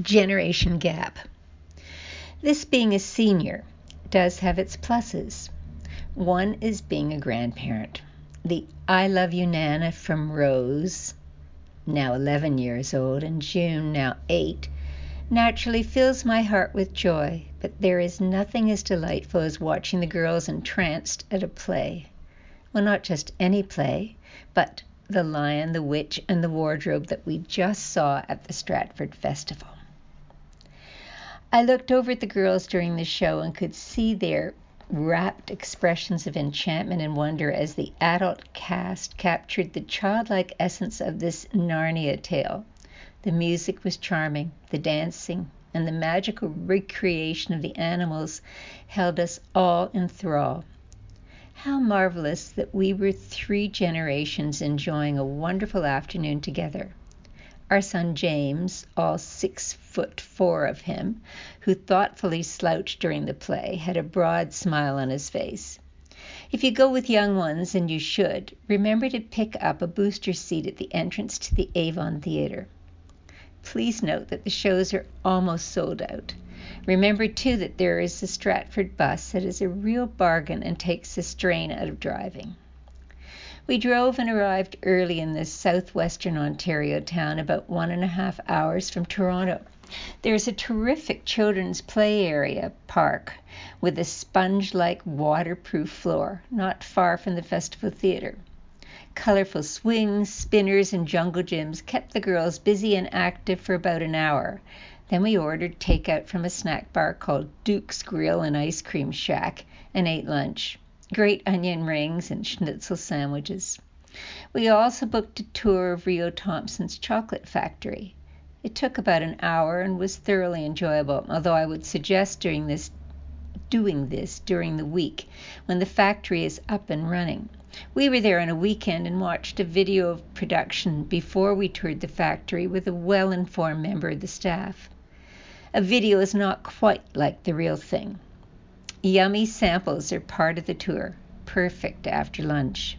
generation gap. This being a senior does have its pluses. One is being a grandparent. The I Love You Nana from Rose, now 11 years old, and June, now 8, naturally fills my heart with joy, but there is nothing as delightful as watching the girls entranced at a play. Well, not just any play, but The Lion, the Witch, and the Wardrobe that we just saw at the Stratford Festival. I looked over at the girls during the show and could see their rapt expressions of enchantment and wonder as the adult cast captured the childlike essence of this Narnia tale. The music was charming, the dancing, and the magical recreation of the animals held us all in thrall. How marvelous that we were three generations enjoying a wonderful afternoon together. Our son James, all six foot four of him, who thoughtfully slouched during the play, had a broad smile on his face. If you go with young ones, and you should, remember to pick up a booster seat at the entrance to the Avon Theatre. Please note that the shows are almost sold out. Remember, too, that there is the Stratford bus that is a real bargain and takes the strain out of driving. We drove and arrived early in this southwestern Ontario town, about one and a half hours from Toronto. There's a terrific children's play area park with a sponge like waterproof floor, not far from the Festival Theatre. Colorful swings, spinners, and jungle gyms kept the girls busy and active for about an hour. Then we ordered takeout from a snack bar called Duke's Grill and Ice Cream Shack and ate lunch great onion rings, and schnitzel sandwiches. We also booked a tour of Rheo Thompson's chocolate factory. It took about an hour and was thoroughly enjoyable, although I would suggest during this doing this during the week when the factory is up and running. We were there on a weekend and watched a video of production before we toured the factory with a well informed member of the staff. A video is not quite like the real thing. Yummy samples are part of the tour, perfect after lunch.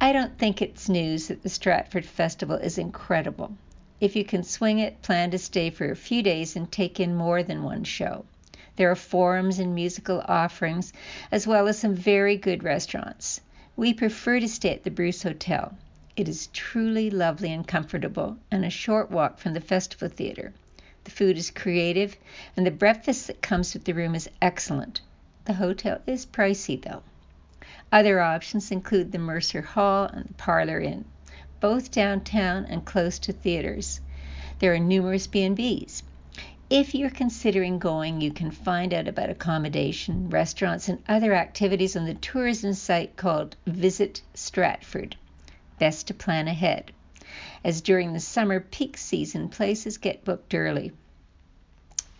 I don't think it's news that the Stratford Festival is incredible. If you can swing it, plan to stay for a few days and take in more than one show. There are forums and musical offerings, as well as some very good restaurants. We prefer to stay at the Bruce Hotel. It is truly lovely and comfortable, and a short walk from the Festival Theatre. The food is creative, and the breakfast that comes with the room is excellent. The hotel is pricey, though. Other options include the Mercer Hall and the Parlor Inn, both downtown and close to theaters. There are numerous B&Bs. If you're considering going, you can find out about accommodation, restaurants, and other activities on the tourism site called Visit Stratford. Best to plan ahead as during the summer peak season, places get booked early.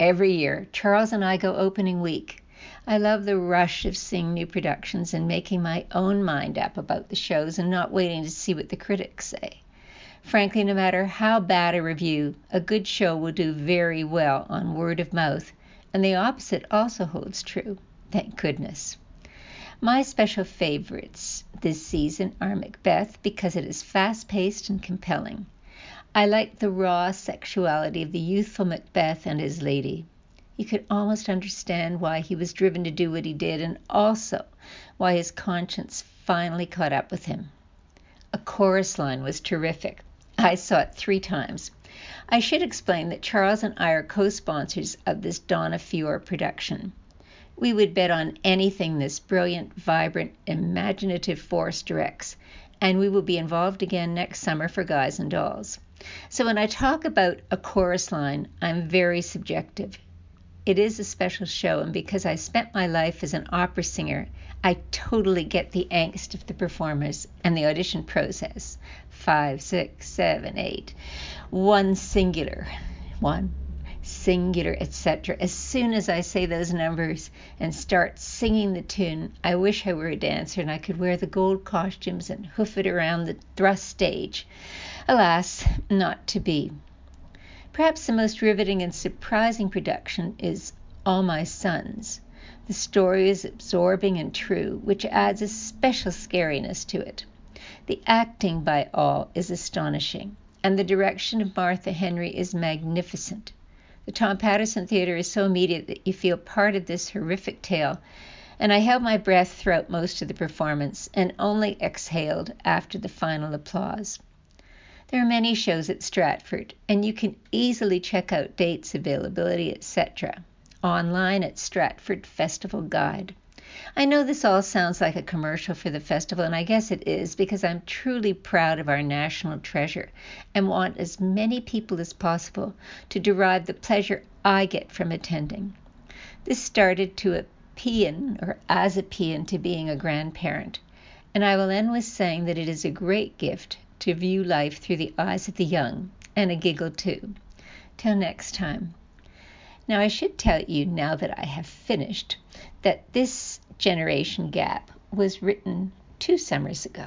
Every year, Charles and I go opening week. I love the rush of seeing new productions and making my own mind up about the shows and not waiting to see what the critics say. Frankly, no matter how bad a review, a good show will do very well on word of mouth, and the opposite also holds true. Thank goodness. My special favorites this season are Macbeth because it is fast paced and compelling. I like the raw sexuality of the youthful Macbeth and his lady. You could almost understand why he was driven to do what he did, and also why his conscience finally caught up with him. A chorus line was terrific. I saw it three times. I should explain that Charles and I are co sponsors of this Donna Feore production. We would bet on anything this brilliant, vibrant, imaginative force directs, and we will be involved again next summer for Guys and Dolls. So when I talk about a chorus line, I'm very subjective. It is a special show, and because I spent my life as an opera singer, I totally get the angst of the performers and the audition process. Five, six, seven, eight. One singular. One, singular, etc. As soon as I say those numbers and start singing the tune, I wish I were a dancer and I could wear the gold costumes and hoof it around the thrust stage. Alas, not to be. Perhaps the most riveting and surprising production is All My Sons. The story is absorbing and true, which adds a special scariness to it. The acting by all is astonishing, and the direction of Martha Henry is magnificent. The Tom Patterson Theater is so immediate that you feel part of this horrific tale, and I held my breath throughout most of the performance and only exhaled after the final applause. There are many shows at Stratford, and you can easily check out dates, availability, etc. online at Stratford Festival Guide. I know this all sounds like a commercial for the festival, and I guess it is because I'm truly proud of our national treasure and want as many people as possible to derive the pleasure I get from attending. This started to a paean or as a paean to being a grandparent, and I will end with saying that it is a great gift to view life through the eyes of the young and a giggle too. Till next time. Now, I should tell you, now that I have finished, that this generation gap was written two summers ago.